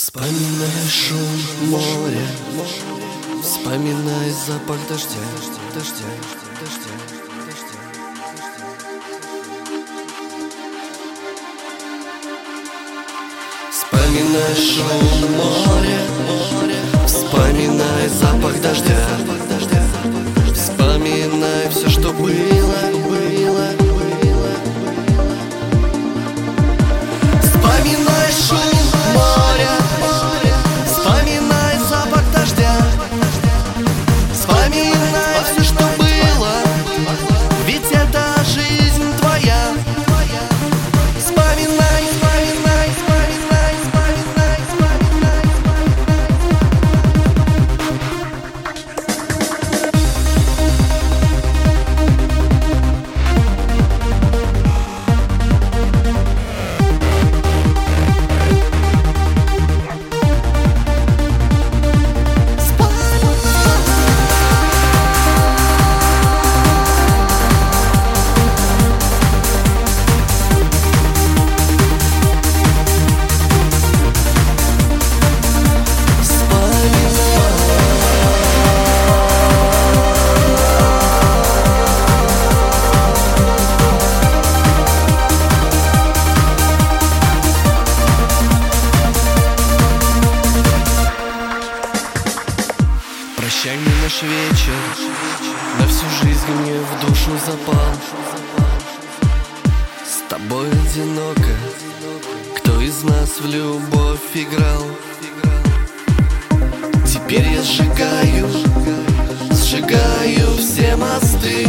Вспоминай шум моря. Вспоминай запах дождя. Дождя, дождя, дождя Вспоминай шум моря. Вспоминай запах наш вечер На всю жизнь мне в душу запал. С тобой одиноко Кто из нас в любовь играл? Теперь я сжигаю Сжигаю все мосты